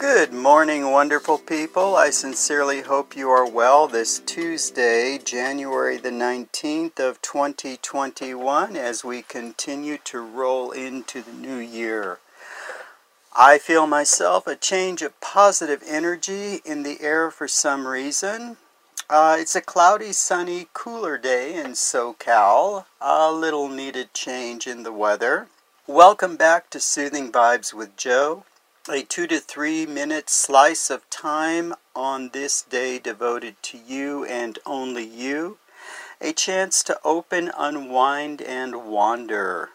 Good morning, wonderful people. I sincerely hope you are well this Tuesday, January the 19th of 2021, as we continue to roll into the new year. I feel myself a change of positive energy in the air for some reason. Uh, it's a cloudy, sunny, cooler day in SoCal. A little needed change in the weather. Welcome back to Soothing Vibes with Joe a two to three minute slice of time on this day devoted to you and only you, a chance to open, unwind, and wander.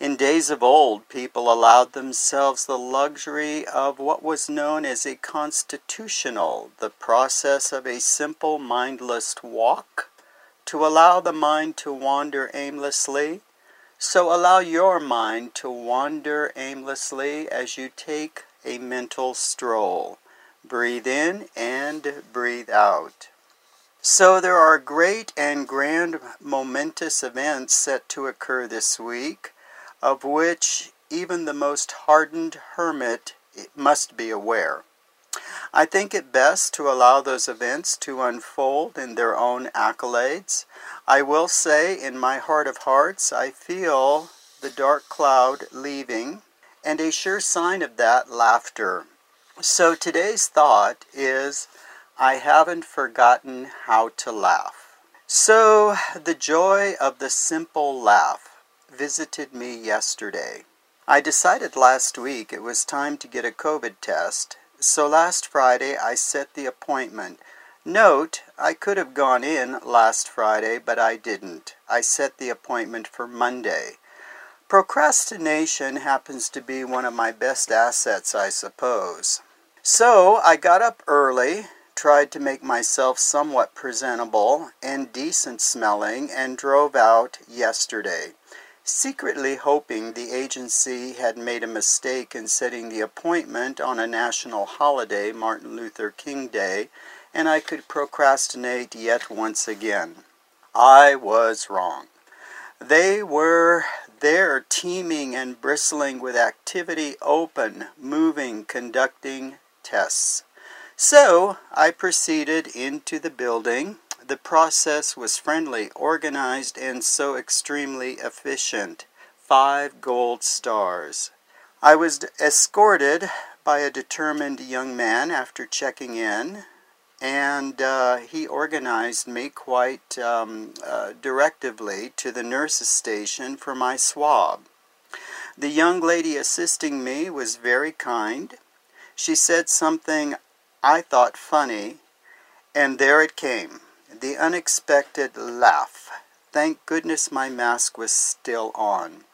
In days of old, people allowed themselves the luxury of what was known as a constitutional, the process of a simple mindless walk, to allow the mind to wander aimlessly so allow your mind to wander aimlessly as you take a mental stroll. Breathe in and breathe out. So there are great and grand momentous events set to occur this week, of which even the most hardened hermit must be aware. I think it best to allow those events to unfold in their own accolades. I will say, in my heart of hearts, I feel the dark cloud leaving, and a sure sign of that, laughter. So today's thought is I haven't forgotten how to laugh. So the joy of the simple laugh visited me yesterday. I decided last week it was time to get a COVID test, so last Friday I set the appointment. Note, I could have gone in last Friday, but I didn't. I set the appointment for Monday. Procrastination happens to be one of my best assets, I suppose. So I got up early, tried to make myself somewhat presentable and decent smelling, and drove out yesterday secretly hoping the agency had made a mistake in setting the appointment on a national holiday, Martin Luther King Day, and I could procrastinate yet once again. I was wrong. They were there teeming and bristling with activity, open, moving, conducting tests. So I proceeded into the building the process was friendly, organized, and so extremely efficient. Five gold stars. I was escorted by a determined young man after checking in, and uh, he organized me quite um, uh, directively to the nurse's station for my swab. The young lady assisting me was very kind. She said something I thought funny, and there it came the unexpected laugh. Thank goodness my mask was still on.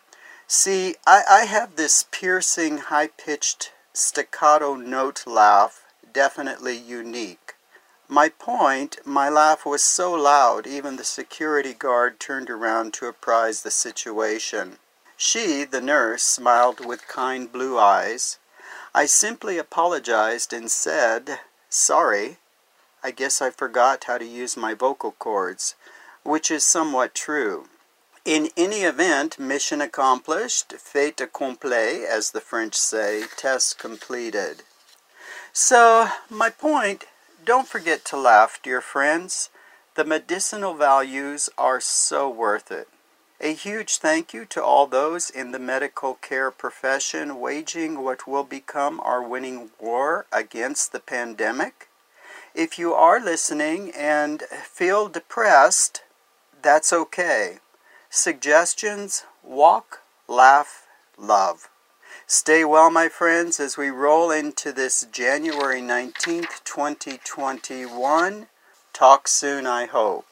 See, I, I have this piercing, high pitched staccato note laugh, definitely unique. My point, my laugh was so loud even the security guard turned around to apprise the situation. She, the nurse, smiled with kind blue eyes. I simply apologized and said, Sorry, I guess I forgot how to use my vocal cords, which is somewhat true. In any event, mission accomplished, fait accompli, as the French say, test completed. So, my point don't forget to laugh, dear friends. The medicinal values are so worth it. A huge thank you to all those in the medical care profession waging what will become our winning war against the pandemic. If you are listening and feel depressed, that's okay. Suggestions walk, laugh, love. Stay well, my friends, as we roll into this January 19th, 2021. Talk soon, I hope.